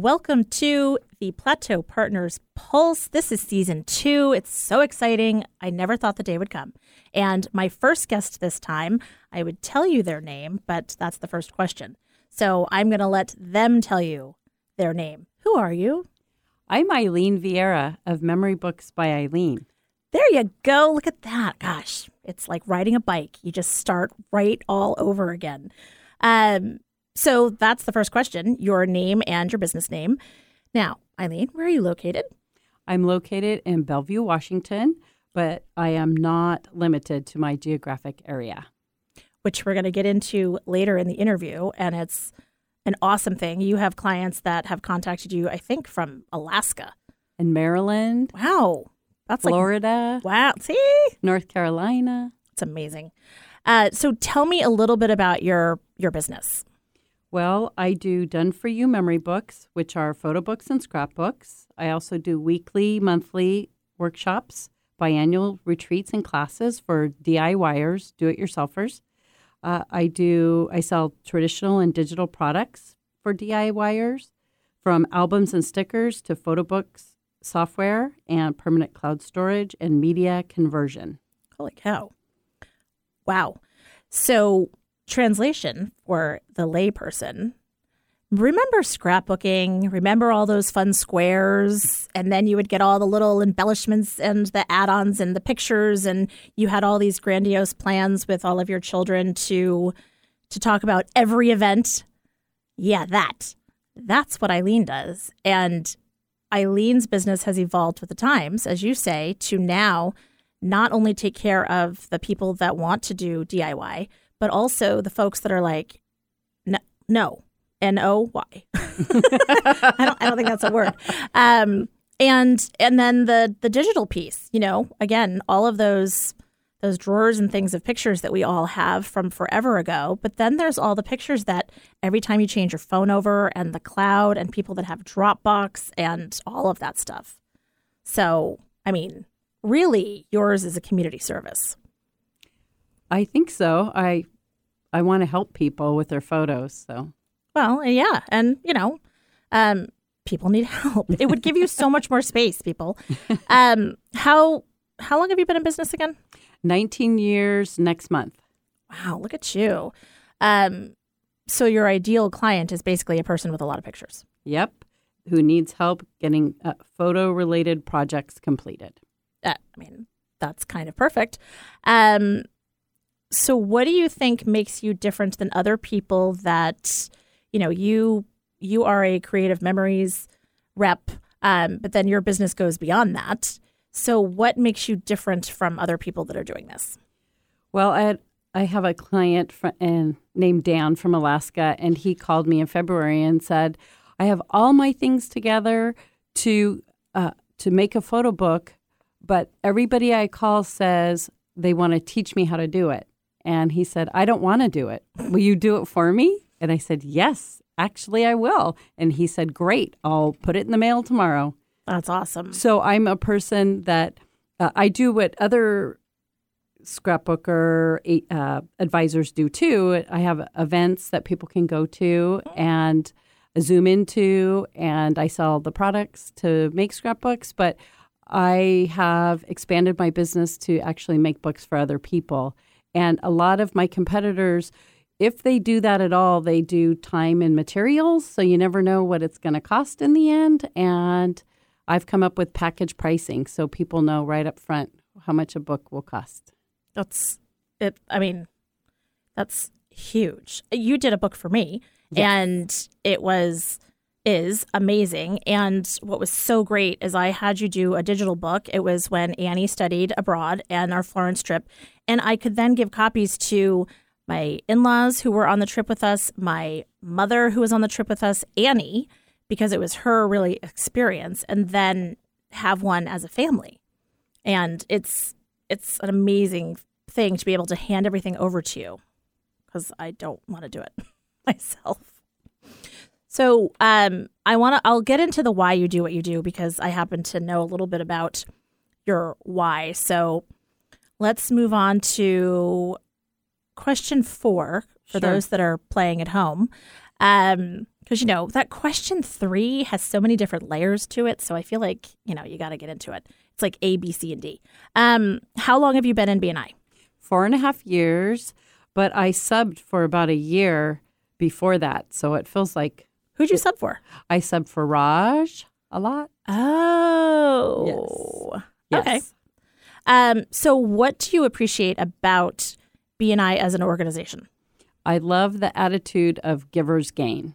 Welcome to the Plateau Partners Pulse. This is season two. It's so exciting. I never thought the day would come. And my first guest this time, I would tell you their name, but that's the first question. So I'm going to let them tell you their name. Who are you? I'm Eileen Vieira of Memory Books by Eileen. There you go. Look at that. Gosh, it's like riding a bike. You just start right all over again. Um, so that's the first question your name and your business name. Now, Eileen, where are you located? I'm located in Bellevue, Washington, but I am not limited to my geographic area. Which we're going to get into later in the interview. And it's an awesome thing. You have clients that have contacted you, I think, from Alaska. and Maryland. Wow. That's Florida. Like, wow. See? North Carolina. It's amazing. Uh, so tell me a little bit about your your business. Well, I do done for you memory books, which are photo books and scrapbooks. I also do weekly, monthly workshops, biannual retreats and classes for DIYers, do it yourselfers. Uh, I do, I sell traditional and digital products for DIYers, from albums and stickers to photo books, software, and permanent cloud storage and media conversion. Holy cow. Wow. So, translation for the layperson. Remember scrapbooking? Remember all those fun squares? And then you would get all the little embellishments and the add-ons and the pictures and you had all these grandiose plans with all of your children to to talk about every event? Yeah that. That's what eileen does. And eileen's business has evolved with the times as you say to now not only take care of the people that want to do diy but also the folks that are like, no, no, N O Y. I don't, I don't think that's a word. Um, and and then the the digital piece, you know, again, all of those those drawers and things of pictures that we all have from forever ago. But then there's all the pictures that every time you change your phone over and the cloud and people that have Dropbox and all of that stuff. So, I mean, really, yours is a community service. I think so. I I want to help people with their photos. So well, yeah, and you know, um, people need help. It would give you so much more space, people. Um, how how long have you been in business again? Nineteen years next month. Wow, look at you. Um, so your ideal client is basically a person with a lot of pictures. Yep, who needs help getting uh, photo related projects completed. Uh, I mean, that's kind of perfect. Um, so, what do you think makes you different than other people that, you know, you you are a creative memories rep, um, but then your business goes beyond that. So, what makes you different from other people that are doing this? Well, I I have a client and named Dan from Alaska, and he called me in February and said, "I have all my things together to uh, to make a photo book, but everybody I call says they want to teach me how to do it." And he said, I don't want to do it. Will you do it for me? And I said, Yes, actually, I will. And he said, Great, I'll put it in the mail tomorrow. That's awesome. So I'm a person that uh, I do what other scrapbooker uh, advisors do too. I have events that people can go to and zoom into, and I sell the products to make scrapbooks. But I have expanded my business to actually make books for other people. And a lot of my competitors, if they do that at all, they do time and materials. So you never know what it's going to cost in the end. And I've come up with package pricing so people know right up front how much a book will cost. That's it. I mean, that's huge. You did a book for me, yes. and it was is amazing. And what was so great is I had you do a digital book. It was when Annie studied abroad and our Florence trip. And I could then give copies to my in laws who were on the trip with us, my mother who was on the trip with us, Annie, because it was her really experience, and then have one as a family. And it's it's an amazing thing to be able to hand everything over to you because I don't want to do it myself. So um, I want to. I'll get into the why you do what you do because I happen to know a little bit about your why. So let's move on to question four for sure. those that are playing at home. Um, Because, you know, that question three has so many different layers to it. So I feel like, you know, you got to get into it. It's like A, B, C, and D. Um, how long have you been in BNI? Four and a half years, but I subbed for about a year before that. So it feels like Who'd you sub for? I sub for Raj a lot. Oh. Yes. Okay. Um, so what do you appreciate about BNI as an organization? I love the attitude of giver's gain.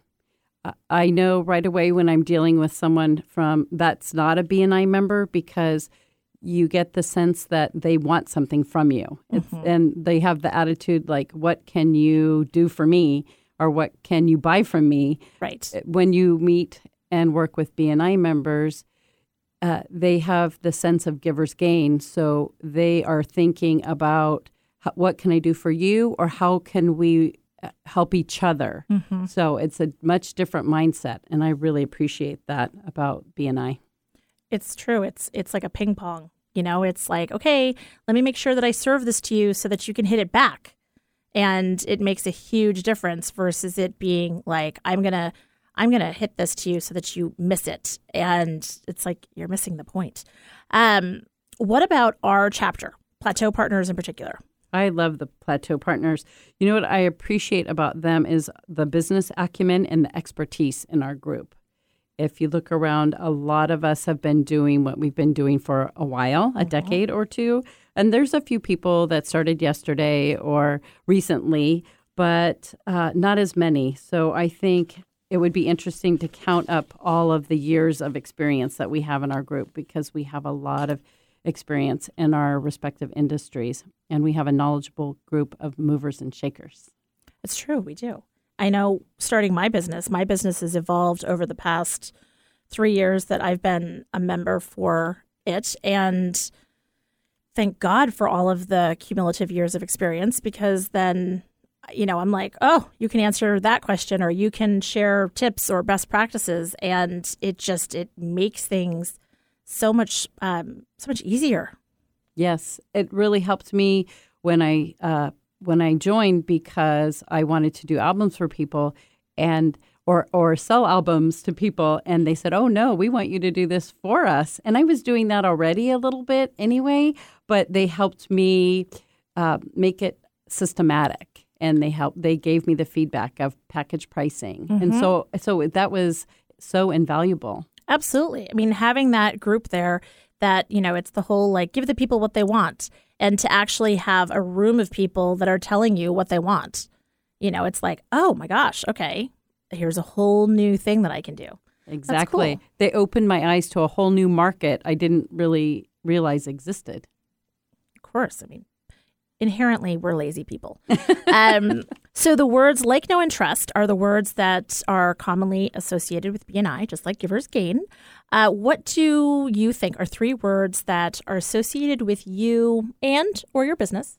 Uh, I know right away when I'm dealing with someone from that's not a BNI member because you get the sense that they want something from you. It's, and they have the attitude like, what can you do for me? Or what can you buy from me? Right. When you meet and work with BNI members, uh, they have the sense of giver's gain. So they are thinking about what can I do for you, or how can we uh, help each other. So it's a much different mindset, and I really appreciate that about BNI. It's true. It's it's like a ping pong. You know, it's like, okay, let me make sure that I serve this to you so that you can hit it back. And it makes a huge difference versus it being like, I'm gonna I'm gonna hit this to you so that you miss it. And it's like you're missing the point. Um, what about our chapter, Plateau Partners in particular? I love the Plateau Partners. You know what I appreciate about them is the business acumen and the expertise in our group. If you look around, a lot of us have been doing what we've been doing for a while, a decade or two. And there's a few people that started yesterday or recently, but uh, not as many. So I think it would be interesting to count up all of the years of experience that we have in our group because we have a lot of experience in our respective industries and we have a knowledgeable group of movers and shakers. It's true, we do. I know starting my business, my business has evolved over the past three years that I've been a member for it. And thank God for all of the cumulative years of experience because then, you know, I'm like, oh, you can answer that question or you can share tips or best practices. And it just, it makes things so much, um, so much easier. Yes, it really helped me when I uh, when I joined because I wanted to do albums for people and or or sell albums to people and they said, "Oh no, we want you to do this for us." And I was doing that already a little bit anyway, but they helped me uh, make it systematic and they helped they gave me the feedback of package pricing. And so so that was so invaluable. Absolutely. I mean, having that group there that, you know, it's the whole like give the people what they want and to actually have a room of people that are telling you what they want. You know, it's like, oh my gosh, okay, here's a whole new thing that I can do. Exactly. cool. They opened my eyes to a whole new market I didn't really realize existed. Of course. I mean, inherently, we're lazy people. um, so the words like, know, and trust are the words that are commonly associated with BNI, just like giver's gain. Uh, what do you think are three words that are associated with you and or your business?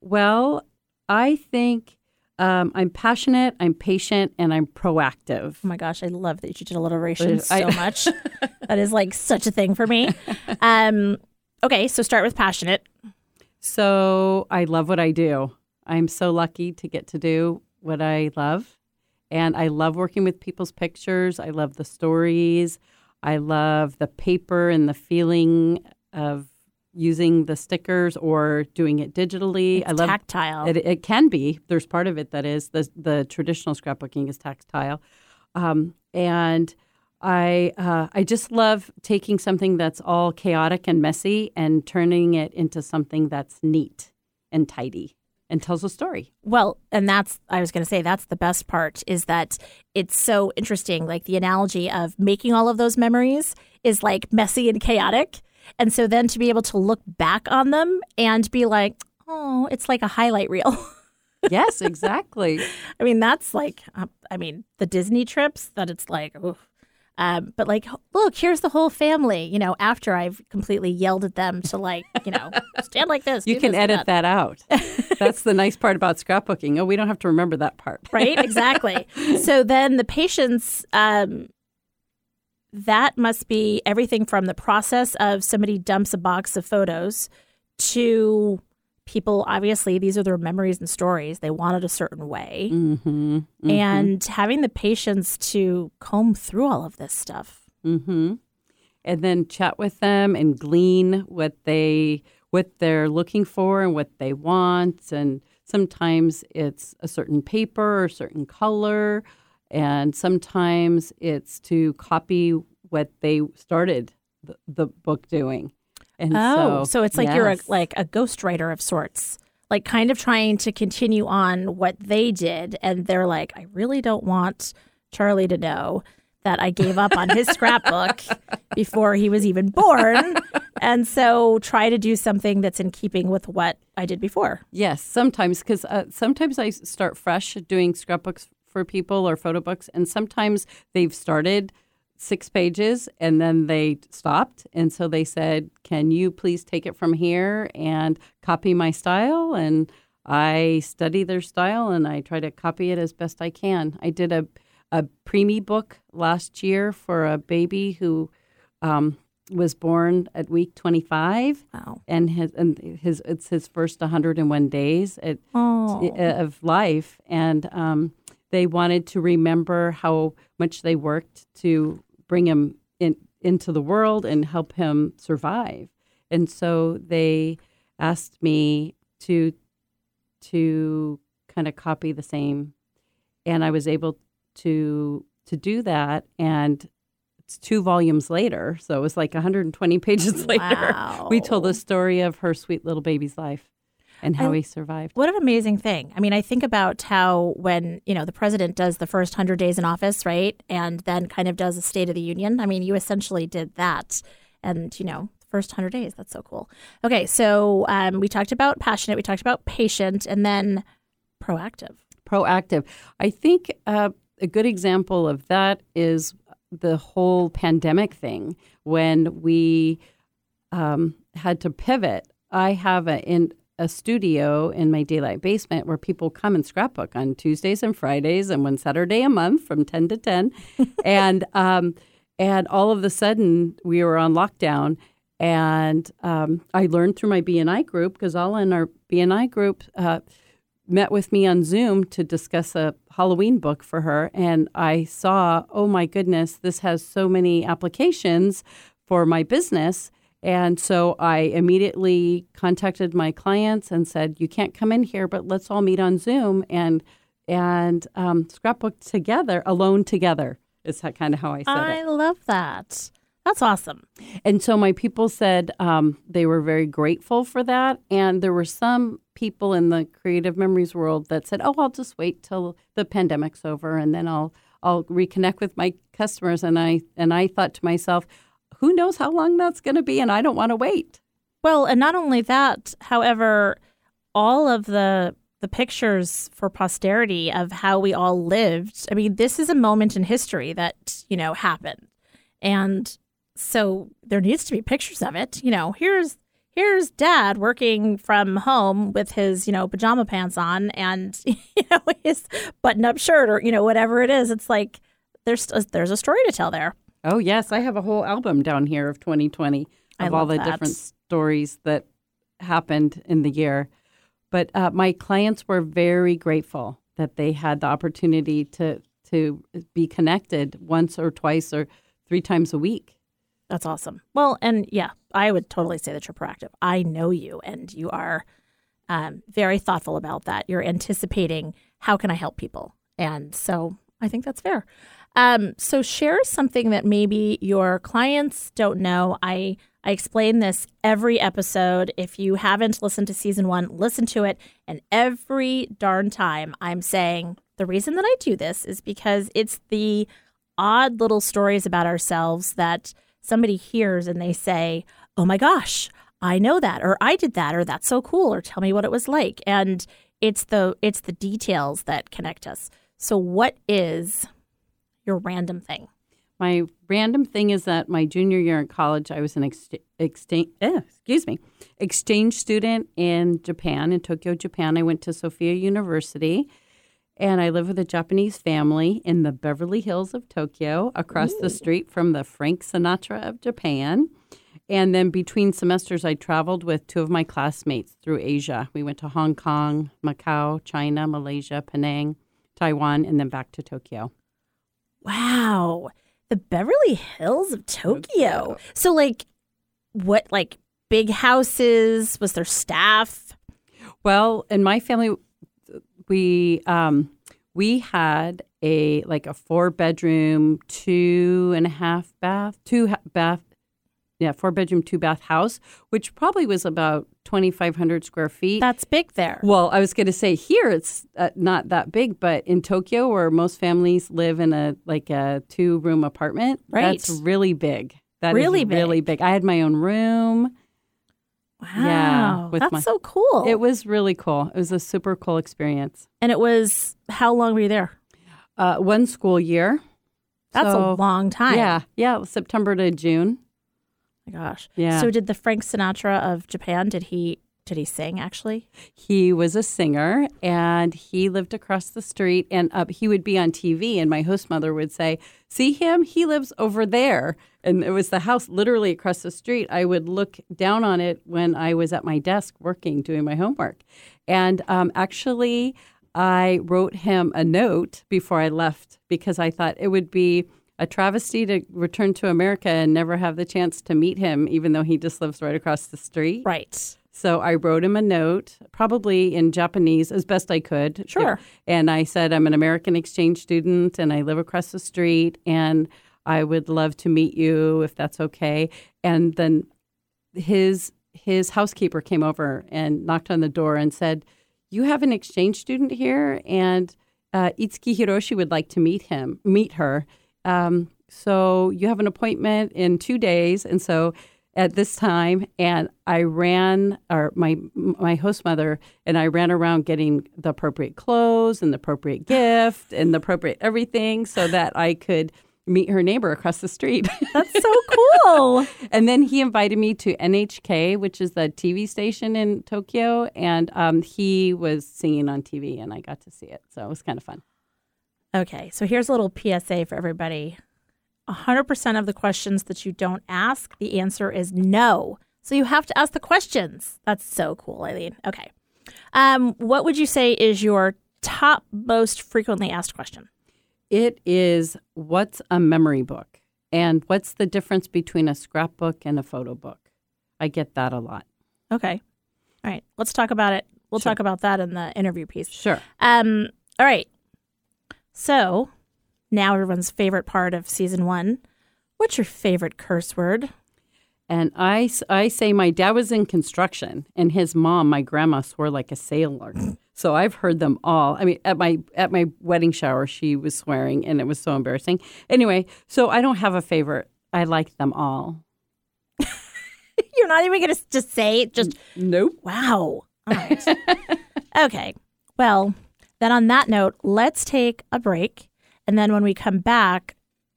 Well, I think um, I'm passionate, I'm patient, and I'm proactive. Oh my gosh, I love that you did alliteration so I- much. that is like such a thing for me. Um, okay, so start with passionate. So I love what I do. I'm so lucky to get to do what I love. And I love working with people's pictures. I love the stories. I love the paper and the feeling of using the stickers or doing it digitally. I love tactile. It, it can be. There's part of it that is the the traditional scrapbooking is tactile, um, and I uh, I just love taking something that's all chaotic and messy and turning it into something that's neat and tidy and tells a story. Well, and that's I was going to say that's the best part is that it's so interesting. Like the analogy of making all of those memories is like messy and chaotic, and so then to be able to look back on them and be like, oh, it's like a highlight reel. Yes, exactly. I mean, that's like, uh, I mean, the Disney trips that it's like, oof. Um, but like, look, here's the whole family. You know, after I've completely yelled at them to like, you know, stand like this. you can this, edit that out. That's the nice part about scrapbooking. Oh, we don't have to remember that part. right? Exactly. so then the patience, um, that must be everything from the process of somebody dumps a box of photos to people obviously these are their memories and stories. They want it a certain way. Mm-hmm. Mm-hmm. And having the patience to comb through all of this stuff. Mm-hmm. And then chat with them and glean what they what they're looking for and what they want. And sometimes it's a certain paper or a certain color, and sometimes it's to copy what they started the, the book doing. And oh, so, so it's like you're a, like a ghostwriter of sorts, like kind of trying to continue on what they did, and they're like, I really don't want Charlie to know that I gave up on his scrapbook before he was even born, and so try to do something that's in keeping with what I did before. Yes, sometimes because uh, sometimes I start fresh doing scrapbooks for people or photo books, and sometimes they've started six pages and then they stopped, and so they said, "Can you please take it from here and copy my style?" And I study their style and I try to copy it as best I can. I did a a preemie book last year for a baby who um, was born at week 25 Wow. and his and his it's his first 101 days at, Oh. of life, and um, they wanted to remember how much they worked to bring him in into the world and help him survive, and so they asked me to to kind of copy the same, and I was able to to do that, and it's two volumes later, so it was like 120 pages later. We told the story of her sweet little baby's life and how I- he survived. What an amazing thing. I mean, I think about how when, you know, the president does the first 100 days in office, right? And then kind of does a State of the Union. I mean, you essentially did that. And, you know, first 100 days. That's so cool. Okay. So um, we talked about passionate, we talked about patient, and then proactive. Proactive. I think uh, a good example of that is the whole pandemic thing when we um, had to pivot. I have a in a studio in my daylight basement where people come and scrapbook on Tuesdays and Fridays and one Saturday a month from ten to ten, and um, and all of a sudden we were on lockdown. And um, I learned through my BNI group because all in our BNI group uh, met with me on Zoom to discuss a Halloween book for her. And I saw, oh my goodness, this has so many applications for my business. And so I immediately contacted my clients and said, "You can't come in here, but let's all meet on Zoom and and um, scrapbook together, alone together." Is that kind of how I said I it. I love that. That's awesome. And so my people said um, they were very grateful for that. And there were some people in the creative memories world that said, "Oh, I'll just wait till the pandemic's over, and then I'll I'll reconnect with my customers." And I and I thought to myself, "Who knows how long that's going to be? And I don't want to wait." Well, and not only that, however, all of the the pictures for posterity of how we all lived. I mean, this is a moment in history that, you know, happened. And so there needs to be pictures of it. You know, here's here's dad working from home with his, you know, pajama pants on and you know, his button-up shirt or, you know, whatever it is. It's like there's there's a story to tell there. Oh yes, I have a whole album down here of 2020 of all the that. different stories that happened in the year. But uh, my clients were very grateful that they had the opportunity to to be connected once or twice or three times a week. That's awesome. Well, and yeah, I would totally say that you're proactive. I know you, and you are um, very thoughtful about that. You're anticipating how can I help people, and so I think that's fair. Um, so share something that maybe your clients don't know. I I explain this every episode. If you haven't listened to season one, listen to it. And every darn time, I'm saying the reason that I do this is because it's the odd little stories about ourselves that somebody hears and they say, "Oh my gosh, I know that," or "I did that," or "That's so cool," or "Tell me what it was like." And it's the it's the details that connect us. So, what is your random thing? My random thing is that my junior year in college, I was an ex- exchange, eh, excuse me, exchange student in Japan, in Tokyo, Japan. I went to Sophia University, and I lived with a Japanese family in the Beverly Hills of Tokyo, across the street from the Frank Sinatra of Japan. and then between semesters, I traveled with two of my classmates through Asia. We went to Hong Kong, Macau, China, Malaysia, Penang, Taiwan, and then back to Tokyo. Wow. The Beverly Hills of Tokyo. So, like, what, like, big houses? Was there staff? Well, in my family, we um, we had a like a four bedroom, two and a half bath, two ha- bath, yeah, four bedroom, two bath house, which probably was about twenty five hundred square feet. That's big there. Well, I was going to say here it's uh, not that big, but in Tokyo, where most families live in a like a two room apartment, Right. that's really big. That is Really big. really big. I had my own room. Wow. Yeah, That's my- so cool. It was really cool. It was a super cool experience. and it was, how long were you there? Uh, one school year. That's So, a long time. Yeah, yeah, September to June. My gosh. Yeah. So did the Frank Sinatra of Japan? Did he did he sing actually? He was a singer and he lived across the street and uh, he would be on TV and my host mother would say, "See him? He lives over there." And it was the house literally across the street. I would look down on it when I was at my desk working doing my homework. And um, actually, I wrote him a note before I left because I thought it would be a travesty to return to America and never have the chance to meet him, even though he just lives right across the street. Right. So I wrote him a note, probably in Japanese as best I could. Sure. And I said, I'm an American exchange student and I live across the street and I would love to meet you if that's okay. And then his his housekeeper came over and knocked on the door and said, You have an exchange student here and uh, Itsuki Hiroshi would like to meet him, meet her. Um, so you have an appointment in two days. And so at this time and I ran or my my host mother and I ran around getting the appropriate clothes and the appropriate gift and the appropriate everything so that I could meet her neighbor across the street. That's so cool. and then he invited me to NHK, which is the TV station in Tokyo, and um, he was singing on TV and I got to see it. So it was kind of fun. Okay, so here's a little PSA for everybody. 100% of the questions that you don't ask, the answer is no. So you have to ask the questions. That's so cool, Eileen. Okay. Um, what would you say is your top most frequently asked question? It is what's a memory book and what's the difference between a scrapbook and a photo book? I get that a lot. Okay. All right, let's talk about it. We'll Sure. talk about that in the interview piece. Sure. Um, all right. So now everyone's favorite part of season one. What's your favorite curse word? And I, I say my dad was in construction and his mom, my grandma, swore like a sailor. So I've heard them all. I mean, at my at my wedding shower, she was swearing, and it was so embarrassing. Anyway, so I don't have a favorite. I like them all. You're not even going to just say it. Just Nope. wow. All right. okay. Well, then on that note, let's take a break, and then when we come back,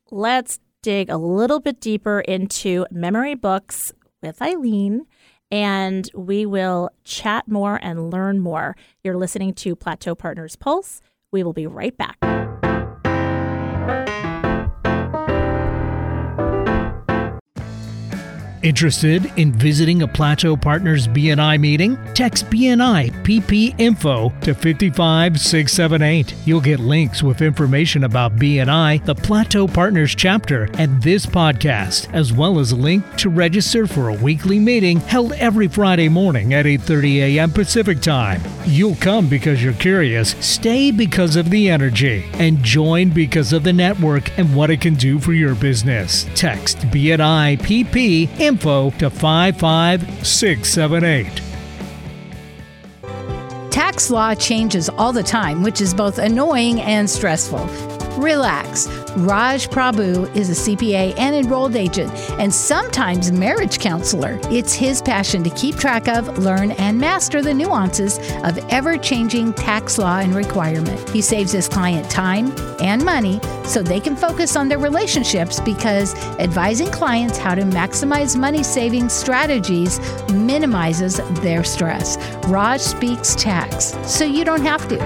let's dig a little bit deeper into memory books with Eileen. And we will chat more and learn more. You're listening to Plateau Partners Pulse. We will be right back. Interested in visiting a Plateau Partners BNI meeting? Text BNI PP Info to 55678. You'll get links with information about BNI, the Plateau Partners chapter, and this podcast, as well as a link to register for a weekly meeting held every Friday morning at 8:30 a.m. Pacific Time. You'll come because you're curious, stay because of the energy, and join because of the network and what it can do for your business. Text BNI PP info to 55678. Tax law changes all the time, which is both annoying and stressful. Relax. Raj Prabhu is a CPA and enrolled agent, and sometimes marriage counselor. It's his passion to keep track of, learn, and master the nuances of ever changing tax law and requirement. He saves his client time and money so they can focus on their relationships because advising clients how to maximize money saving strategies minimizes their stress. Raj speaks tax, so you don't have to.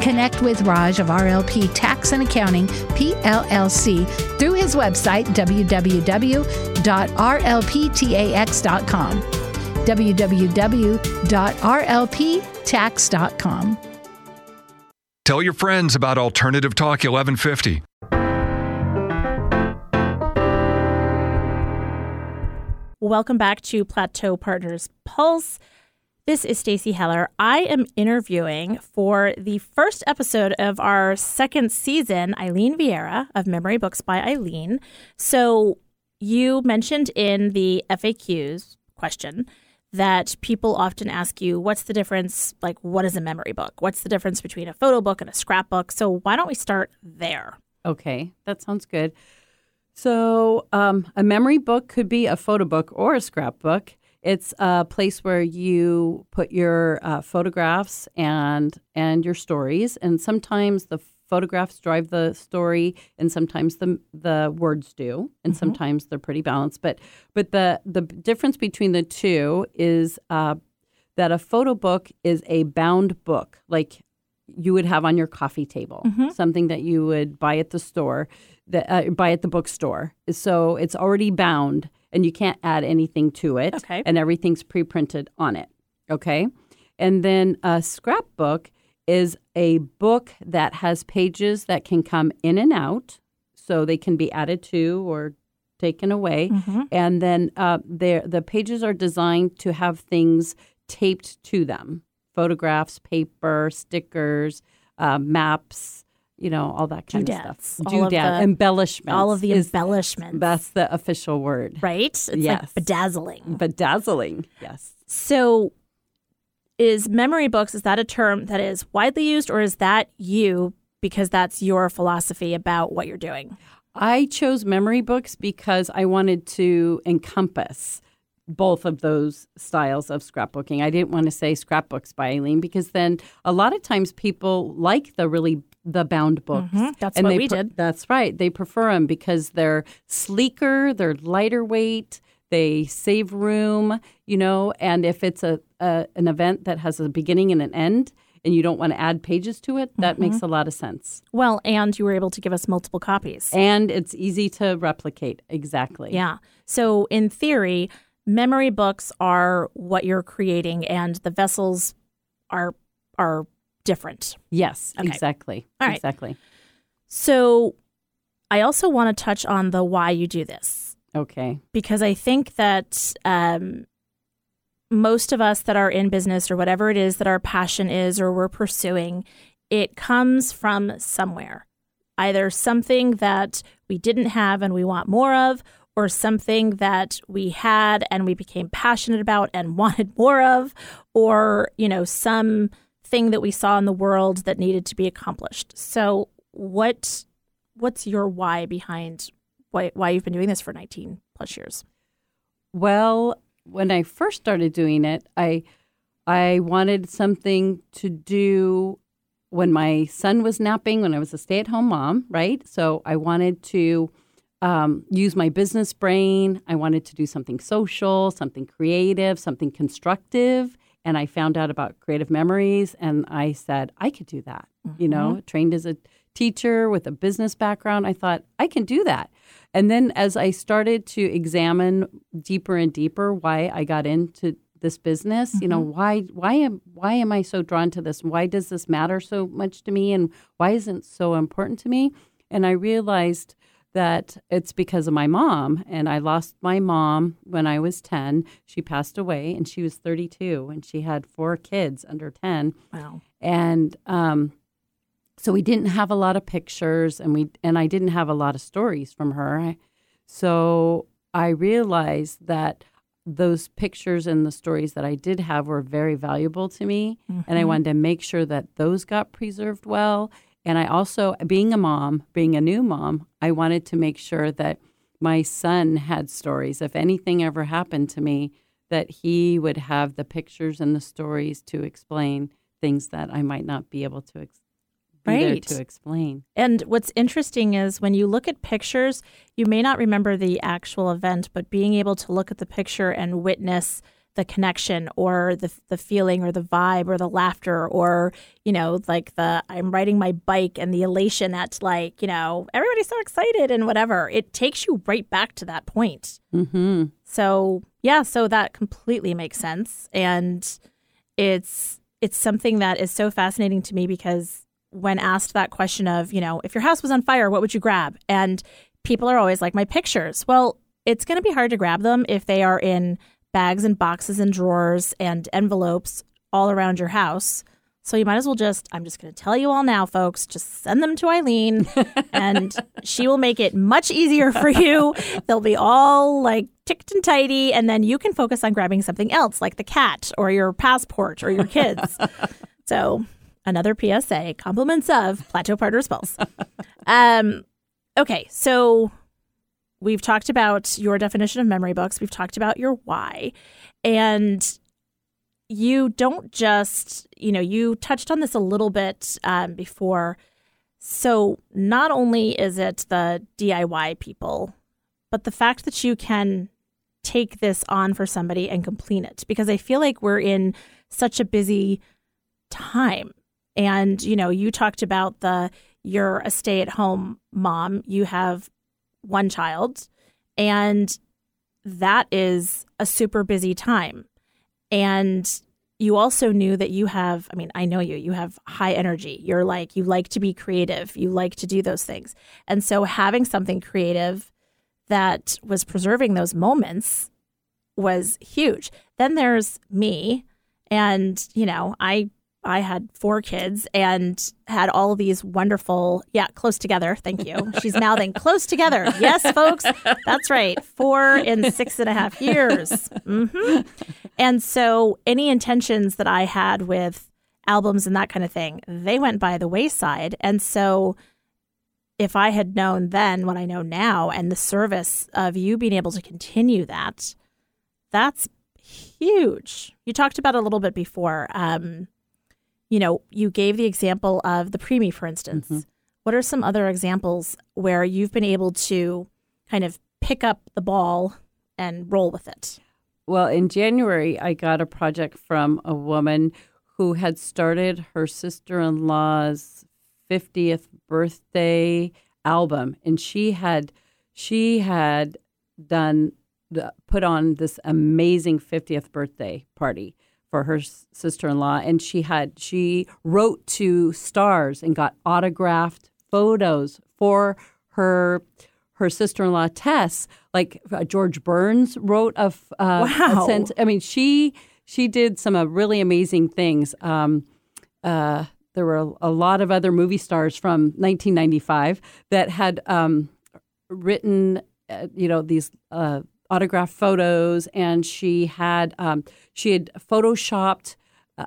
Connect with Raj of RLP Tax and Accounting, PLLC, through his website, www.rlptax.com. www.rlptax.com. Tell your friends about Alternative Talk 1150. Welcome back to Plateau Partners Pulse. This is Stacy Heller. I am interviewing for the first episode of our second season Eileen Vieira of Memory Books by Eileen. So, you mentioned in the FAQs question that people often ask you, what's the difference? Like, what is a memory book? What's the difference between a photo book and a scrapbook? So, why don't we start there? Okay, that sounds good. So, um, a memory book could be a photo book or a scrapbook. It's a place where you put your uh, photographs and and your stories, and sometimes the photographs drive the story, and sometimes the the words do, and Mm-hmm. sometimes they're pretty balanced. But but the the difference between the two is uh, that a photo book is a bound book, like you would have on your coffee table, Mm-hmm. something that you would buy at the store, that uh, buy at the bookstore. So it's already bound, and you can't add anything to it. Okay. and everything's pre-printed on it. Okay, and then a scrapbook is a book that has pages that can come in and out, so they can be added to or taken away. And then uh, there, the pages are designed to have things taped to them photographs, paper, stickers, uh, maps, you know, all that kind of stuff. All of Doodad, the- embellishments. All of the is- embellishments. That's the official word. right? It's Yes. like bedazzling. Bedazzling, yes. So, is memory books, is that a term that is widely used, or is that you because that's your philosophy about what you're doing? I chose memory books because I wanted to encompass both of those styles of scrapbooking. I didn't want to say scrapbooks by Eileen because then a lot of times people like the really the bound books. Mhm, that's And what they we pre- did. That's right. They prefer them because they're sleeker, they're lighter weight, they save room, you know, and if it's a, a an event that has a beginning and an end and you don't want to add pages to it, that makes a lot of sense. Well, and you were able to give us multiple copies. And it's easy to replicate. Exactly. Yeah. So, in theory, memory books are what you're creating, and the vessels are are different. Yes, Okay. exactly. All right. Exactly. So, I also want to touch on the why you do this. Okay. because I think that um, most of us that are in business or whatever it is that our passion is or we're pursuing, it comes from somewhere. Either something that we didn't have and we want more of, or something that we had and we became passionate about and wanted more of, or, you know, some thing that we saw in the world that needed to be accomplished. So what what's your why behind why, why you've been doing this for 19 plus years. Well, when I first started doing it, I I wanted something to do when my son was napping when I was a stay-at-home mom, right? So I wanted to um, use my business brain. I wanted to do something social, something creative, something constructive. And I found out about creative memories, and I said I could do that. You know, trained as a teacher with a business background, I thought I can do that. And then as I started to examine deeper and deeper why I got into this business, you know, why why am why am I so drawn to this? Why does this matter so much to me and why isn't it so important to me? And I realized that it's because of my mom and I lost my mom when I was 10. She passed away and she was 32 and she had four kids under 10 Wow. and um, so we didn't have a lot of pictures and we and I didn't have a lot of stories from her. So I realized that those pictures and the stories that I did have were very valuable to me and I wanted to make sure that those got preserved well and I also being a mom, being a new mom, I wanted to make sure that my son had stories if anything ever happened to me that he would have the pictures and the stories to explain things that I might not be able to ex- and there Right. to explain. And what's interesting is when you look at pictures, you may not remember the actual event, but being able to look at the picture and witness the connection or the the feeling or the vibe or the laughter or you know like the I'm riding my bike and the elation at like you know everybody's so excited and whatever it takes you right back to that point. Mm-hmm. So yeah, so that completely makes sense, and it's it's something that is so fascinating to me because when asked that question of you know if your house was on fire, what would you grab? And people are always like my pictures. Well, it's going to be hard to grab them if they are in bags and boxes and drawers and envelopes all around your house. So you might as well just, I'm just going to tell you all now, folks, just send them to Eileen and she will make it much easier for you. They'll be all like ticked and tidy. And then you can focus on grabbing something else like the cat or your passport or your kids. so another PSA compliments of Plateau Partners Pulse. Um, okay. So we've talked about your definition of memory books. We've talked about your why. And you don't just, you know, you touched on this a little bit um, before. So not only is it the DIY people, but the fact that you can take this on for somebody and complete it, because I feel like we're in such a busy time. And, you know, you talked about the, you're a stay at home mom, you have one child, and that is a super busy time. And you also knew that you have, I mean, I know you, you have high energy. You're like, you like to be creative, you like to do those things. And so having something creative that was preserving those moments was huge. Then there's me, and, you know, I I had four kids and had all these wonderful, yeah, close together. Thank you. She's mouthing close together. Yes, folks, that's right. Four in six and a half years. hmm And so, any intentions that I had with albums and that kind of thing, they went by the wayside. And so, if I had known then what I know now and the service of you being able to continue that, that's huge. You talked about a little bit before. Um, you know, you gave the example of the preemie, for instance. Mm-hmm. What are some other examples where you've been able to kind of pick up the ball and roll with it? Well, in January, I got a project from a woman who had started her sister in law's 50th birthday album. And she had, she had done, the, put on this amazing 50th birthday party for her sister in law. And she had, she wrote to stars and got autographed photos for her her sister-in-law Tess, like uh, George Burns wrote of. Uh, Wow. a sense- I mean, she she did some uh, really amazing things. Um, uh, there were a, a lot of other movie stars from 1995 that had um, written, uh, you know, these uh, autographed photos, and she had um, she had photoshopped. Uh,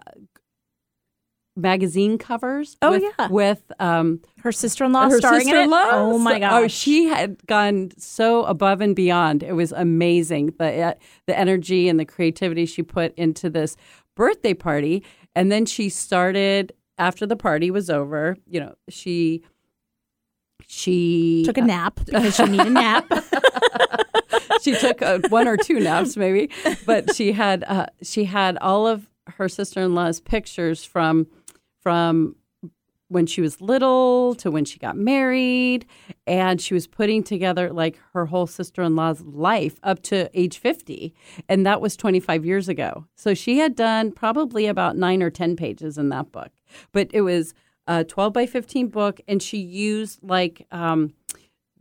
magazine covers Oh, with, yeah. with um, Her sister in law her starring in it? sister-in-law. Oh my gosh. Oh, she had gone so above and beyond. It was amazing the uh, the energy and the creativity she put into this birthday party. And then she started after the party was over. You know, she she took a nap because you need a nap. she took uh, one or two naps maybe. But she had uh, she had all of her sister-in-law's pictures from from when she was little to when she got married. And she was putting together like her whole sister-in-law's life up to age 50 and that was 25 years ago. So she had done probably about 9 or 10 pages in that book. But it was a 12 by 15 book. And she used like um,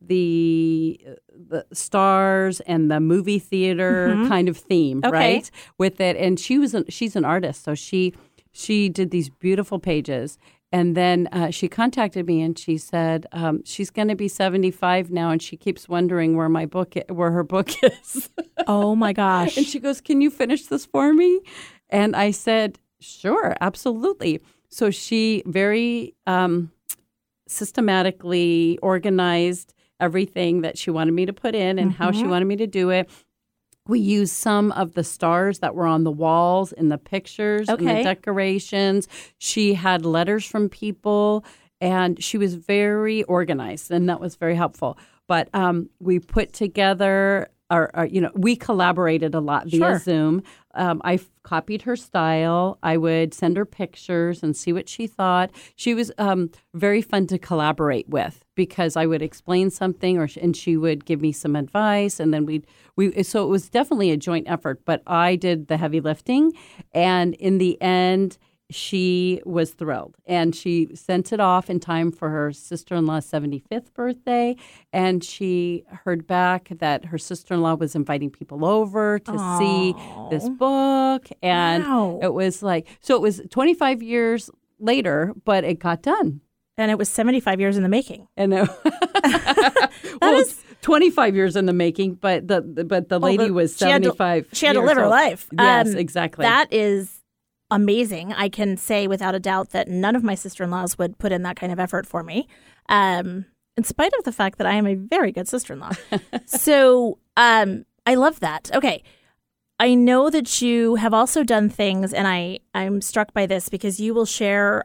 the the stars and the movie theater kind of theme, Okay. right? With it, and she was a, she's an artist, so she she did these beautiful pages. And then uh, she contacted me and she said um, she's going to be seventy five now, and she keeps wondering where my book i- where her book is. oh my gosh. And she goes, Can you finish this for me? And I said, Sure, absolutely. So she very um, systematically organized everything that she wanted me to put in and how she wanted me to do it. We used some of the stars that were on the walls in the pictures and the decorations. She had letters from people and she was very organized, and that was very helpful. But um, we put together. Our, our, you know, we collaborated a lot via Sure. Zoom. Um, I copied her style. I would send her pictures and see what she thought. She was um, very fun to collaborate with because I would explain something, or and she would give me some advice, and then we'd we. So it was definitely a joint effort. But I did the heavy lifting, and in the end, she was thrilled, and she sent it off in time for her sister-in-law's seventy-fifth birthday, and she heard back that her sister-in-law was inviting people over to see this book, and Wow. it was like so. It was twenty-five years later, but it got done. And it was 75 years in the making. And it, well, it's 25 years in the making, but the, but the Well, lady the- was she had to- 75. She had to live her life. Yes, Um, exactly. That is amazing. I can say without a doubt that none of my sister in laws would put in that kind of effort for me, um, in spite of the fact that I am a very good sister in law. so um, I love that. Okay. I know that you have also done things, and I, I'm struck by this because you will share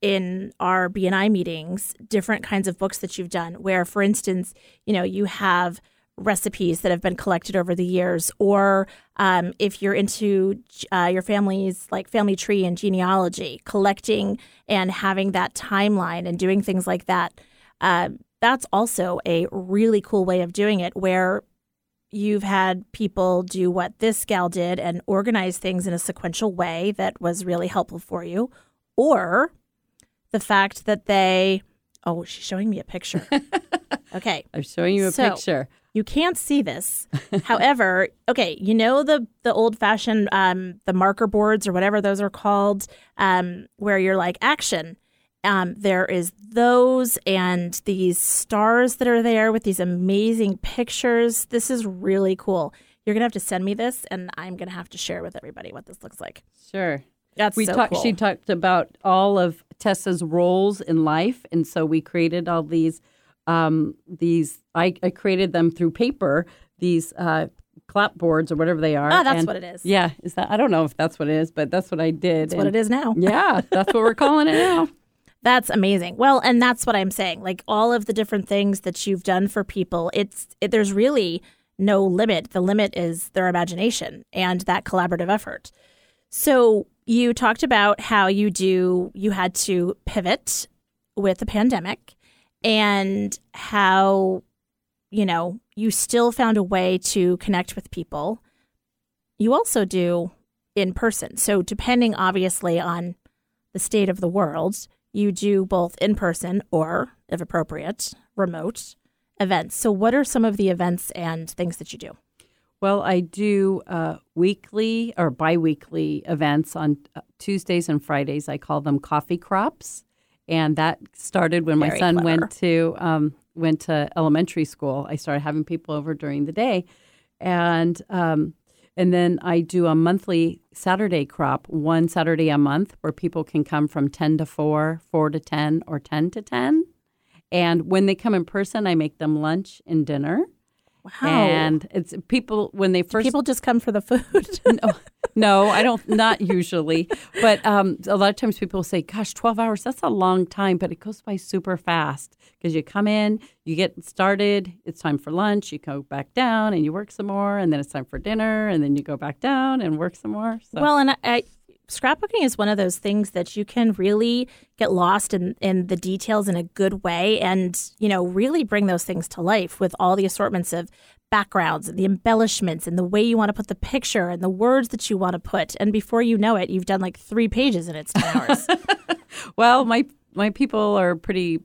in our BNI meetings different kinds of books that you've done, where, for instance, you know, you have recipes that have been collected over the years, or um, if you're into uh, your family's like family tree and genealogy, collecting and having that timeline and doing things like that. Uh, that's also a really cool way of doing it, where you've had people do what this gal did and organize things in a sequential way that was really helpful for you, or the fact that they, oh, she's showing me a picture. okay. I'm showing you a So- picture. You can't see this. However, okay, you know the the old fashioned um, the marker boards or whatever those are called, um, where you're like action. Um, there is those and these stars that are there with these amazing pictures. This is really cool. You're gonna have to send me this, and I'm gonna have to share with everybody what this looks like. Sure. That's we so talked. cool. She talked about all of Tessa's roles in life, and so we created all these. Um, these I, I created them through paper. These uh, clapboards or whatever they are. Ah, that's and- what it is. Yeah, is that? I don't know if that's what it is, but that's what I did. That's what it is now. Yeah, that's what we're calling it now. That's amazing. Well, and that's what I'm saying. Like all of the different things that you've done for people, it's it, there's really no limit. The limit is their imagination and that collaborative effort. So you talked about how you do you had to pivot with the pandemic and how you know you still found a way to connect with people. You also do in person. So depending obviously on the state of the world, you do both in person or, if appropriate, remote events. So, what are some of the events and things that you do? Well, I do uh, weekly or biweekly events on uh, Tuesdays and Fridays. I call them coffee crops, and that started when my son clever. went to um, went to elementary school. I started having people over during the day, and um, and then I do a monthly Saturday crop, one Saturday a month, where people can come from ten to four, four to ten, or ten to ten. And when they come in person, I make them lunch and dinner. Wow. And it's people when they first People just come for the food. no, no, I don't. Not usually, but um, a lot of times people say, "Gosh, twelve hours—that's a long time," but it goes by super fast because you come in, you get started, it's time for lunch, you go back down, and you work some more, and then it's time for dinner, and then you go back down and work some more. So. Well, and I, I, scrapbooking is one of those things that you can really get lost in, in the details in a good way and, you know, really bring those things to life with all the assortments of backgrounds and the embellishments and the way you want to put the picture and the words that you want to put. And before you know it, you've done like three pages and it's 10 hours. Well, my my people are pretty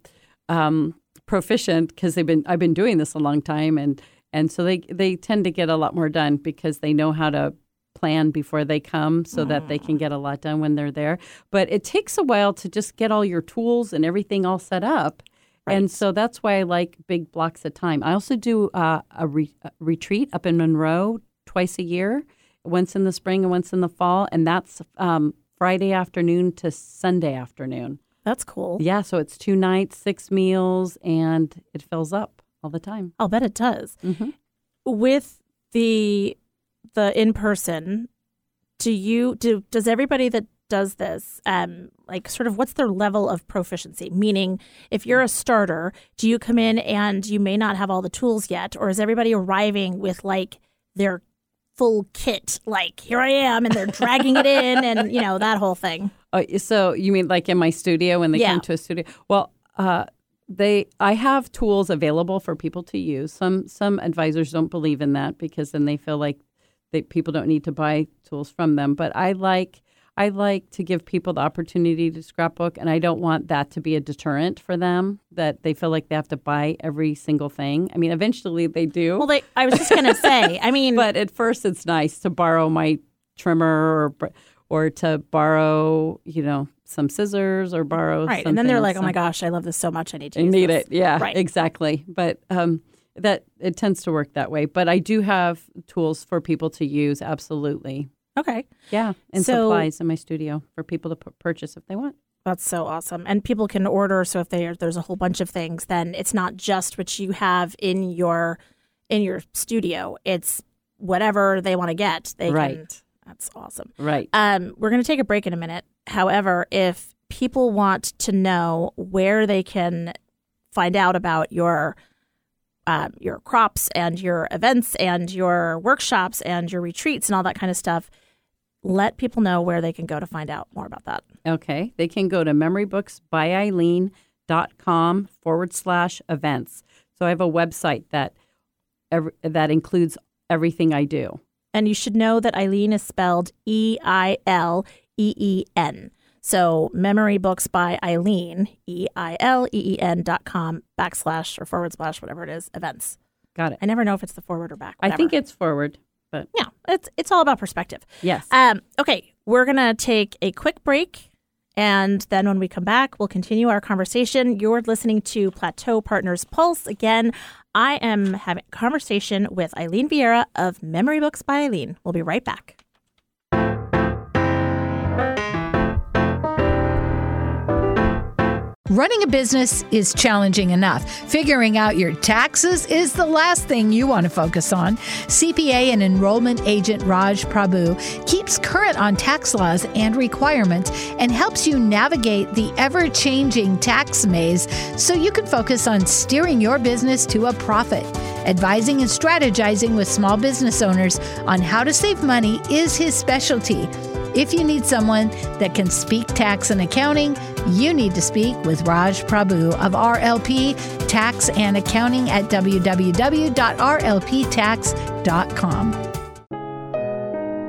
um, proficient because they've been I've been doing this a long time, and and so they they tend to get a lot more done because they know how to plan before they come so that they can get a lot done when they're there. But it takes a while to just get all your tools and everything all set up. And so that's why I like big blocks of time. I also do uh, a, re- a retreat up in Monroe twice a year, once in the spring and once in the fall, and that's um, Friday afternoon to Sunday afternoon. That's cool. Yeah, so it's two nights, six meals, and it fills up all the time. I'll bet it does. Mhm. With the the in person, do you do does everybody that does this, um, like sort of what's their level of proficiency? Meaning, if you're a starter, do you come in and you may not have all the tools yet, or is everybody arriving with like their full kit? Like, here I am, and they're dragging it in, and you know that whole thing. Oh, so you mean like in my studio when they Yeah. come to a studio? Well, uh, they I have tools available for people to use. Some some advisors don't believe in that because then they feel like they, people don't need to buy tools from them. But I like I like to give people the opportunity to scrapbook, and I don't want that to be a deterrent for them that they feel like they have to buy every single thing. I mean, eventually they do. Well, they, I was just gonna say, I mean, but at first it's nice to borrow my trimmer or or to borrow you know some scissors or borrow right, and then they're like, oh my gosh, I love this so much, I need to use need this. it yeah Right. exactly but um that it tends to work that way but i do have tools for people to use absolutely Okay. yeah and So- supplies in my studio for people to pu- purchase if they want That's so awesome. And people can order. So if they, there's a whole bunch of things, then it's not just what you have in your in your studio. It's whatever they want to get. They can. Right. That's awesome. right Um, we're going to take a break in a minute. However, if people want to know where they can find out about your um, your crops and your events and your workshops and your retreats and all that kind of stuff, let people know where they can go to find out more about that. Okay. They can go to memorybooksbyeileen.com forward slash events. So I have a website that ev- that includes everything I do. And you should know that Eileen is spelled E I L E E N. So memory books by Eileen, E I L E E N dot com backslash or forward slash, whatever it is, events. Got it. I never know if it's the forward or back. I think it's forward, but yeah, it's it's all about perspective. yes. Um, okay, we're gonna take a quick break, and then when we come back, we'll continue our conversation. You're listening to Plateau Partners Pulse again. I am having a conversation with Eileen Vieira of Memory Books by Eileen. We'll be right back. Running a business is challenging enough. Figuring out your taxes is the last thing you want to focus on. CPA and enrollment agent Raj Prabhu keeps current on tax laws and requirements and helps you navigate the ever changing tax maze so you can focus on steering your business to a profit. Advising and strategizing with small business owners on how to save money is his specialty. If you need someone that can speak tax and accounting, you need to speak with Raj Prabhu of RLP Tax and Accounting at www.rlptax.com.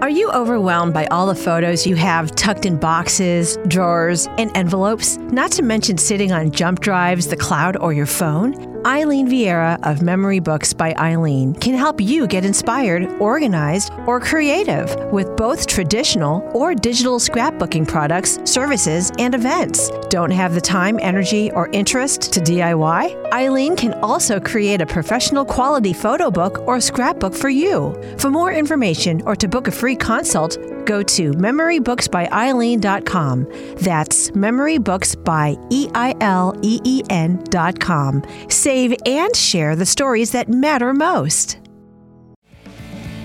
Are you overwhelmed by all the photos you have tucked in boxes, drawers, and envelopes? Not to mention sitting on jump drives, the cloud, or your phone? Eileen Vieira of Memory Books by Eileen can help you get inspired, organized, or creative with both traditional or digital scrapbooking products, services, and events. Don't have the time, energy, or interest to DIY? Eileen can also create a professional quality photo book or scrapbook for you. For more information or to book a free consult, go to memorybooksbyeileen.com. That's memorybooksbyeileen.com. Save and share the stories that matter most.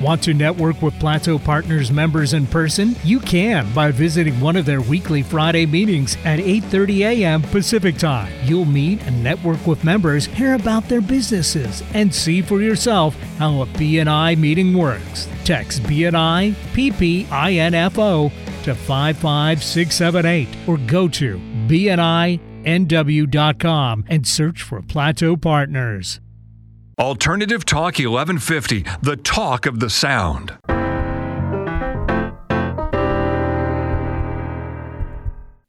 Want to network with Plateau Partners members in person? You can by visiting one of their weekly Friday meetings at 8:30 a.m. Pacific Time. You'll meet and network with members, hear about their businesses, and see for yourself how a BNI meeting works. Text BNI PPINFO to 55678 or go to bninw.com and search for Plateau Partners. Alternative Talk 1150, the talk of the sound.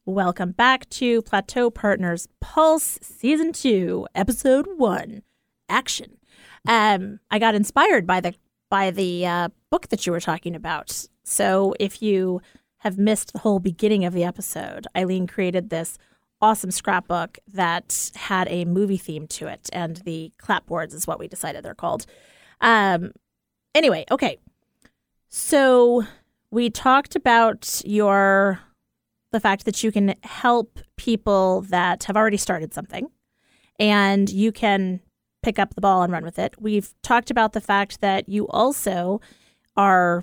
Welcome back to Plateau Partners Pulse Season 2, Episode 1, Action. Um, I got inspired by the by the uh, book that you were talking about. So if you have missed the whole beginning of the episode, Eileen created this awesome scrapbook that had a movie theme to it, and the clapboards is what we decided they're called. Um, anyway, okay. So we talked about your the fact that you can help people that have already started something and you can pick up the ball and run with it. We've talked about the fact that you also are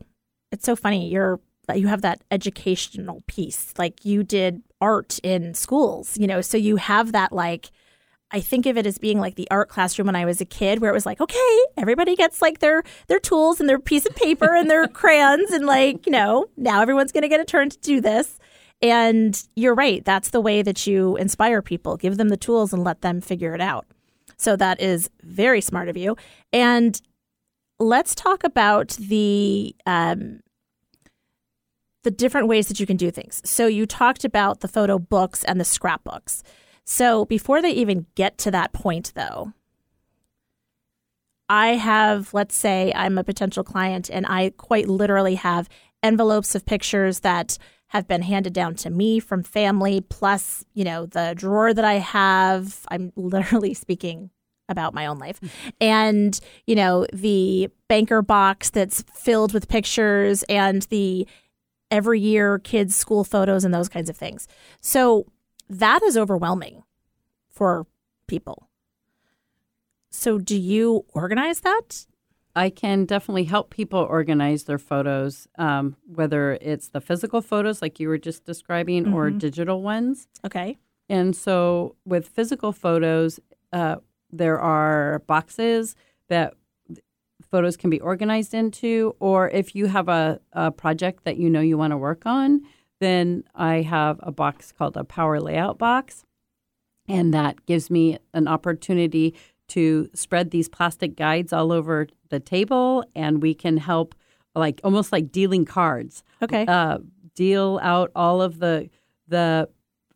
it's so funny, you're that you have that educational piece. Like you did art in schools, you know, so you have that like I think of it as being like the art classroom when I was a kid where it was like, okay, everybody gets like their their tools and their piece of paper and their crayons and like, you know, now everyone's going to get a turn to do this. And you're right, that's the way that you inspire people. Give them the tools and let them figure it out. So that is very smart of you. And let's talk about the um, the different ways that you can do things. So you talked about the photo books and the scrapbooks. So before they even get to that point, though, I have, let's say I'm a potential client and I quite literally have envelopes of pictures that have been handed down to me from family, plus, you know, the drawer that I have. I'm literally speaking about my own life. And, you know, the banker box that's filled with pictures and the every year kids' school photos and those kinds of things. So that is overwhelming for people. So, do you organize that? I can definitely help people organize their photos, um, whether it's the physical photos like you were just describing or digital ones. Okay. And so, with physical photos, uh, there are boxes that photos can be organized into, or if you have a, a project that you know you want to work on, then I have a box called a power layout box. And that gives me an opportunity to spread these plastic guides all over the table, and we can help, like almost like dealing cards. Okay. Uh, deal out all of the the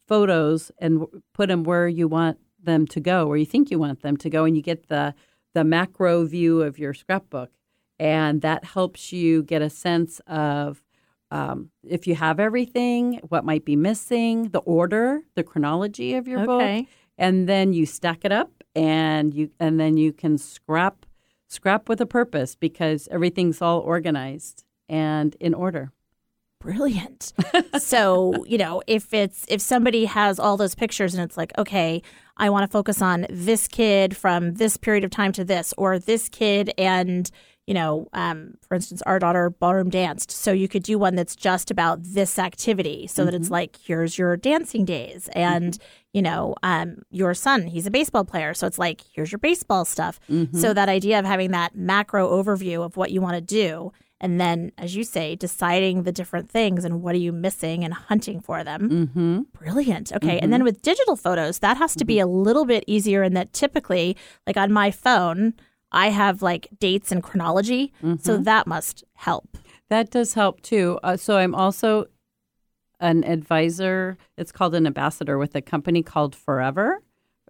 photos and put them where you want them to go, where you think you want them to go, and you get the the macro view of your scrapbook, and that helps you get a sense of um, if you have everything, what might be missing, the order, the chronology of your book, and then you stack it up, and you and then you can scrap scrap with a purpose because everything's all organized and in order. Brilliant. so, you know, if it's if somebody has all those pictures and it's like, okay, I want to focus on this kid from this period of time to this, or this kid and you know, um, for instance, our daughter ballroom danced. So you could do one that's just about this activity so that it's like, here's your dancing days. And, you know, um, your son, he's a baseball player. So it's like, here's your baseball stuff. So that idea of having that macro overview of what you want to do. And then, as you say, deciding the different things and what are you missing and hunting for them. Mm-hmm. Brilliant. Okay. And then with digital photos, that has to be a little bit easier in that typically, like on my phone, I have like dates and chronology. So that must help. That does help too. Uh, so I'm also an advisor. It's called an ambassador with a company called Forever,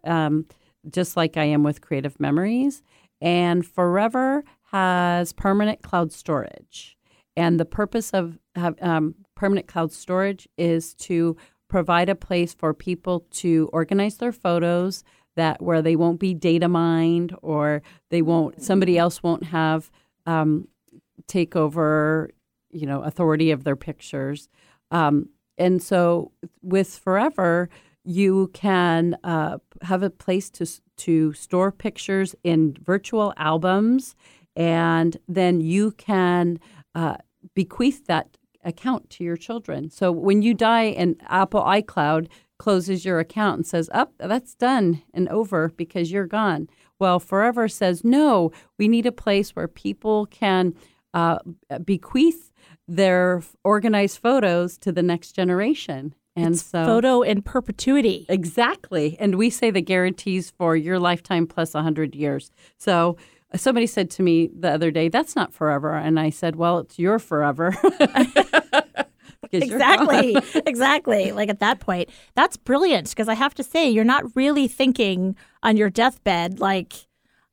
um, just like I am with Creative Memories. And Forever has permanent cloud storage. And the purpose of um, permanent cloud storage is to provide a place for people to organize their photos that where they won't be data mined or they won't somebody else won't have um, take over you know authority of their pictures um, and so with forever you can uh, have a place to to store pictures in virtual albums and then you can uh, bequeath that account to your children so when you die and apple icloud closes your account and says up oh, that's done and over because you're gone well forever says no we need a place where people can uh, bequeath their organized photos to the next generation. And It's so photo in perpetuity. exactly. And we say the guarantees for your lifetime plus 100 years. So somebody said to me the other day, that's not forever. And I said, well, it's your forever. Exactly. exactly. Like at that point, that's brilliant because I have to say, you're not really thinking on your deathbed, like,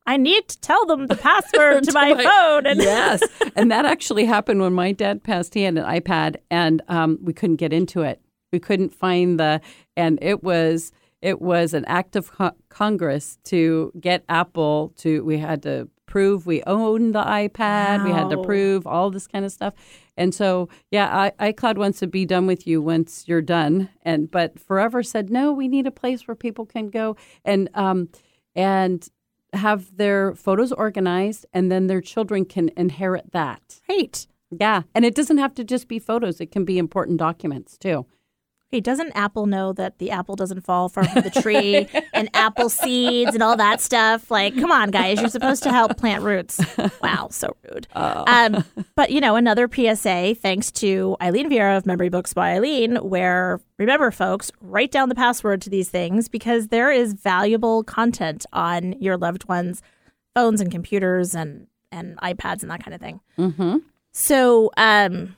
I need to tell them the password to my my- phone. And yes. And that actually happened when my dad passed. He had an iPad and um, we couldn't get into it. We couldn't find the, and it was, it was an act of co- Congress to get Apple to, we had to prove we owned the iPad. We had to prove all this kind of stuff. And so, yeah, I, iCloud wants to be done with you once you're done. And, but Forever said, no, we need a place where people can go and, um, and have their photos organized and then their children can inherit that. Great. Yeah, and it doesn't have to just be photos; it can be important documents too. Okay, doesn't Apple know that the apple doesn't fall far from the tree and apple seeds and all that stuff? Like, come on, guys, you're supposed to help plant roots. Wow, so rude. Um, but, you know, another PSA, thanks to Eileen Vieira of Memory Books by Eileen, where remember, folks, write down the password to these things because there is valuable content on your loved ones' phones and computers and, and iPads and that kind of thing. Mm-hmm. So, um,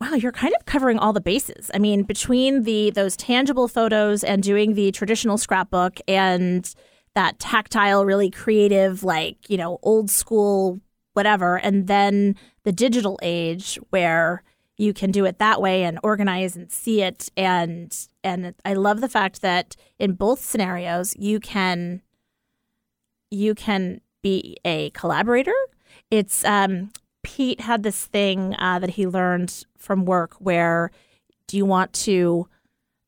wow, you're kind of covering all the bases. I mean, between the those tangible photos and doing the traditional scrapbook and that tactile, really creative, like you know, old school whatever, and then the digital age where you can do it that way and organize and see it and and I love the fact that in both scenarios you can you can be a collaborator. It's um, Pete had this thing uh, that he learned from work where do you want to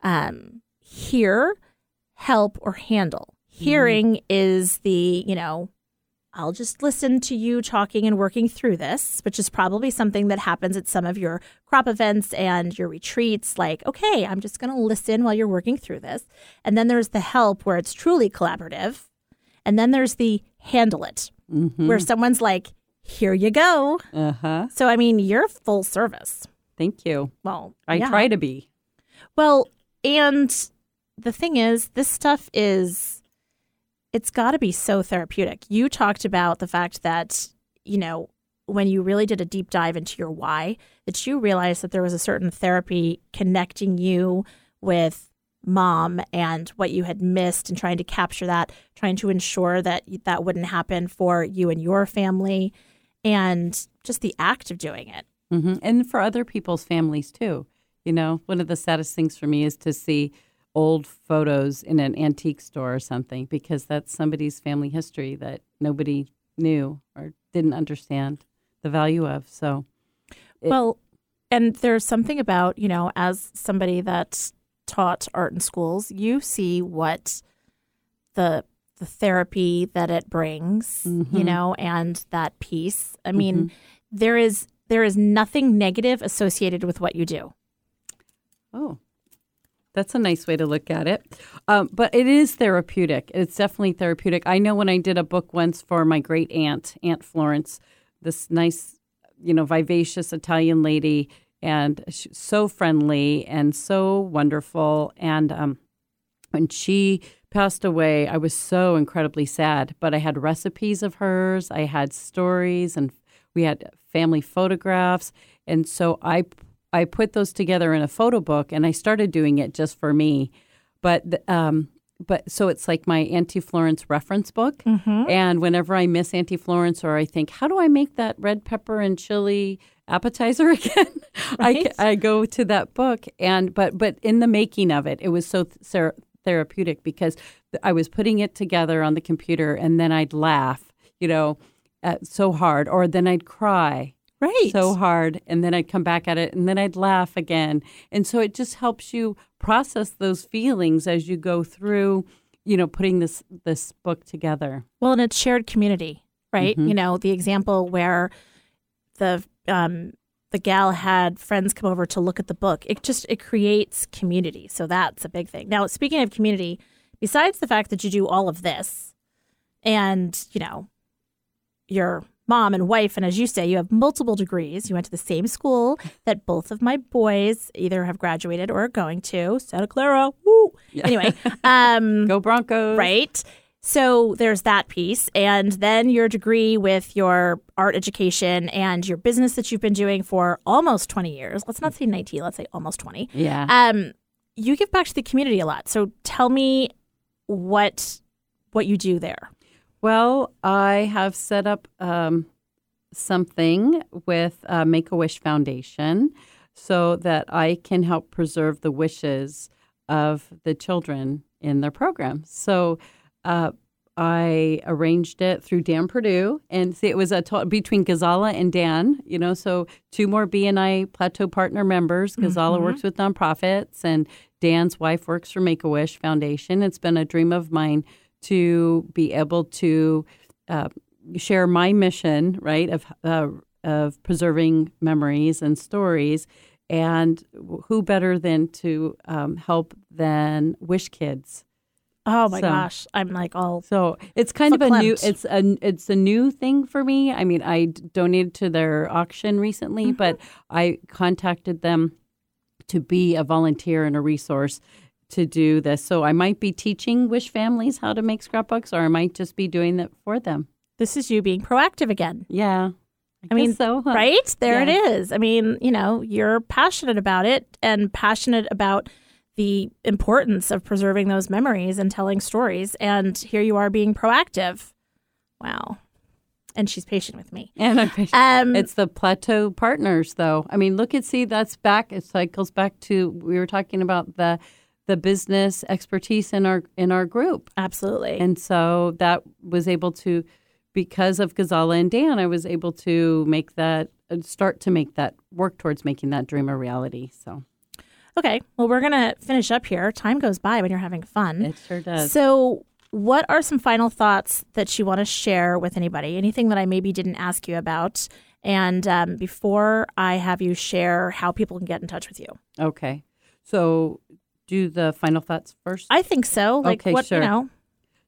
um, hear, help, or handle? Hearing is the, you know, I'll just listen to you talking and working through this, which is probably something that happens at some of your crop events and your retreats. Like, okay, I'm just going to listen while you're working through this. And then there's the help where it's truly collaborative. And then there's the handle it, where someone's like, here you go. Uh huh. So, I mean, you're full service. Thank you. Well, I yeah. try to be. Well, and the thing is, this stuff is, it's got to be so therapeutic. You talked about the fact that, you know, when you really did a deep dive into your why, that you realized that there was a certain therapy connecting you with mom and what you had missed and trying to capture that, trying to ensure that that wouldn't happen for you and your family, and just the act of doing it. hmm And for other people's families too. You know, one of the saddest things for me is to see old photos in an antique store or something because that's somebody's family history that nobody knew or didn't understand the value of. So, It- well, and there's something about, you know, as somebody that taught art in schools, you see what the the therapy that it brings, you Mhm. know, and that peace. I mean, there is there is nothing negative associated with what you do. oh, that's a nice way to look at it. Um, but it is therapeutic. It's definitely therapeutic. I know when I did a book once for my great aunt, Aunt Florence, this nice, you know, vivacious Italian lady, and so friendly and so wonderful. And um, when she passed away, I was so incredibly sad. But I had recipes of hers, I had stories, and we had family photographs. And so I I put those together in a photo book, and I started doing it just for me. But um, but so it's like my Auntie Florence reference book. And whenever I miss Auntie Florence, or I think, how do I make that red pepper and chili appetizer again? I, Right. I go to that book, and but but in the making of it, it was so th- ther- therapeutic because I was putting it together on the computer, and then I'd laugh, you know, so hard, or then I'd cry Right. so hard and then I'd come back at it and then I'd laugh again. And so it just helps you process those feelings as you go through, you know, putting this this book together. Well, and it's shared community, right? Mhm. You know, the example where the um the gal had friends come over to look at the book. It just it creates community. So that's a big thing. Now, speaking of community, besides the fact that you do all of this and, you know, your mom and wife and as you say, you have multiple degrees. You went to the same school that both of my boys either have graduated or are going to. Santa Clara. Woo. Anyway, um Go Broncos. Right. So there's that piece. And then your degree with your art education and your business that you've been doing for almost 20 years. Let's not say 19, let's say almost 20. Yeah. Um, you give back to the community a lot. So tell me what what you do there. Well, I have set up um, something with uh, Make a Wish Foundation so that I can help preserve the wishes of the children in their program. So uh, I arranged it through Dan Purdue, and see, it was a between Gazala and Dan. You know, so two more BNI Plateau partner members. Gazala works with nonprofits, and Dan's wife works for Make a Wish Foundation. It's been a dream of mine to be able to uh, share my mission, right, of uh, of preserving memories and stories. And who better than to um, help than Wish Kids? Oh my So- gosh, I'm like all So it's kind of a new it's a it's a new thing for me. I mean, I donated to their auction recently, mm-hmm. but I contacted them to be a volunteer and a resource to do this. So I might be teaching wish families how to make scrapbooks, or I might just be doing it for them. this is you being proactive again. Yeah, I mean, so huh? right? There it Yeah. is. I mean, you know, you're passionate about it and passionate about the importance of preserving those memories and telling stories. And here you are being proactive. Wow. And she's patient with me. And I'm Um, It's the plateau partners, though. I mean, look at see that's back. It cycles back to we were talking about the the business expertise in our in our group, absolutely. and so that was able to because of Gazala and Dan, I was able to make that uh, start to make that work towards making that dream a reality. So okay. Well, we're going to finish up here. Time goes by when you're having fun. it sure does. So, what are some final thoughts that you want to share with anybody? Anything that I maybe didn't ask you about? And um, before I have you share how people can get in touch with you, okay, so do the final thoughts first. I think so. Like, Okay, what, sure. you know,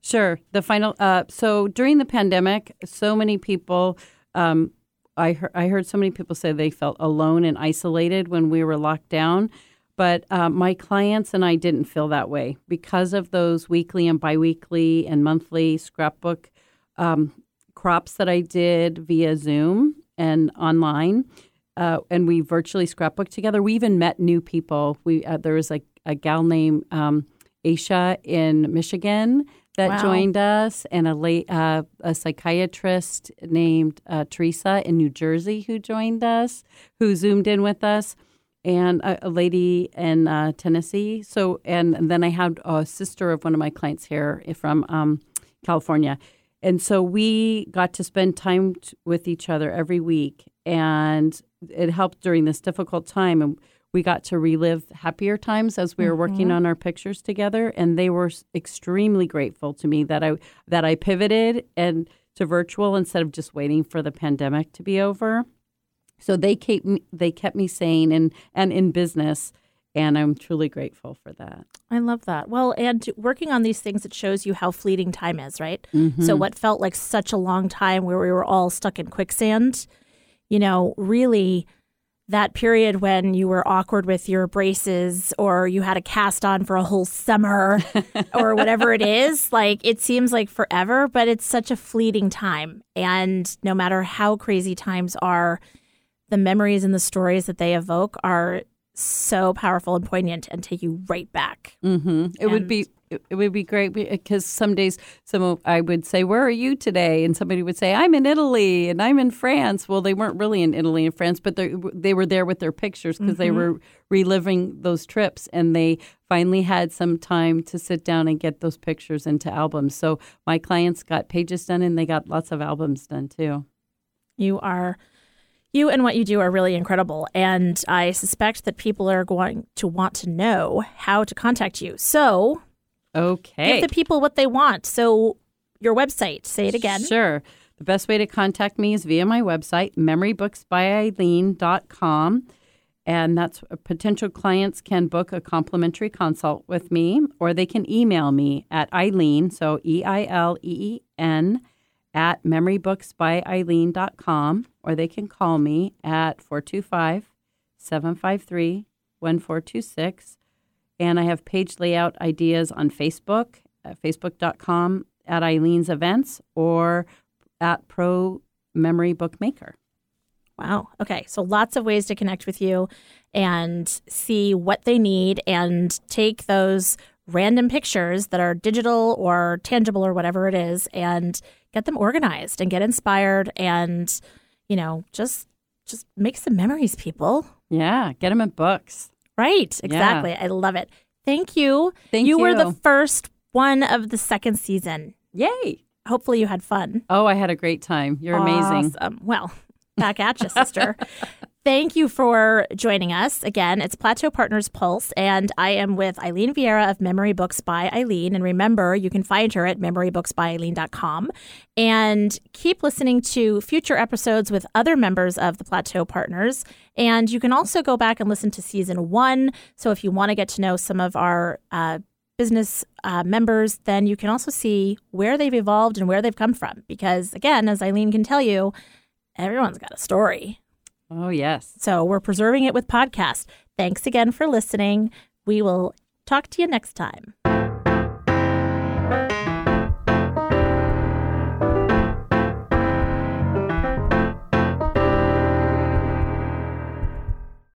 Sure. The final. Uh, so during the pandemic, so many people. Um, I heard, I heard so many people say they felt alone and isolated when we were locked down, but uh, my clients and I didn't feel that way because of those weekly and biweekly and monthly scrapbook um, crops that I did via Zoom and online. Uh, and we virtually scrapbooked together. We even met new people. We uh, there was like a gal named um, Aisha in Michigan that Wow. joined us, and a late uh, a psychiatrist named uh, Teresa in New Jersey who joined us, who zoomed in with us, and a, a lady in uh, Tennessee. So, and, then I had a sister of one of my clients here from um, California, and so we got to spend time t- with each other every week, and it helped during this difficult time. And we got to relive happier times as we were working on our pictures together, and they were extremely grateful to me that I that I pivoted and to virtual instead of just waiting for the pandemic to be over. So they kept me, they kept me sane and and in business, and I'm truly grateful for that. I love that. Well, and working on these things, it shows you how fleeting time is, right? Mm-hmm. So, what felt like such a long time where we were all stuck in quicksand, you know, really that period when you were awkward with your braces or you had a cast on for a whole summer or whatever it is, like it seems like forever, but it's such a fleeting time. And no matter how crazy times are, the memories and the stories that they evoke are so powerful and poignant and take you right back. hmm It would be it it would be great because some days some I would say, "Where are you today?" and somebody would say, "I'm in Italy and I'm in France." Well, they weren't really in Italy and France, but they they were there with their pictures because they were reliving those trips, and they finally had some time to sit down and get those pictures into albums. So my clients got pages done, and they got lots of albums done too. You are you and what you do are really incredible and I suspect that people are going to want to know how to contact you. So, Okay. give the people what they want. So, your website, say it again. Sure. The best way to contact me is via my website, memorybooksbyeileen.com. And that's uh, potential clients can book a complimentary consult with me, or they can email me at Eileen, so E I L E E N, at memorybooksbyeileen.com, or they can call me at 425 753 1426. And I have page layout ideas on Facebook, at facebook.com at Eileen's events or at Pro Memory Bookmaker. Wow. Okay. So lots of ways to connect with you and see what they need and take those random pictures that are digital or tangible or whatever it is and get them organized and get inspired and you know just just make some memories people Yeah, get them in books. right exactly i love it thank you Thank you You were the first one of the second season Yay. hopefully you had fun Oh, I had a great time. You're amazing. Awesome. Well, back at you, sister. Thank you for joining us. Again, it's Plateau Partners Pulse, and I am with Eileen Vieira of Memory Books by Eileen. And remember, you can find her at memorybooksbyeileen.com. And keep listening to future episodes with other members of the Plateau Partners. And you can also go back and listen to season one. So if you want to get to know some of our uh, business uh, members, then you can also see where they've evolved and where they've come from. Because again, as Eileen can tell you, everyone's got a story. Oh, yes. So we're preserving it with podcast. Thanks again for listening. We will talk to you next time.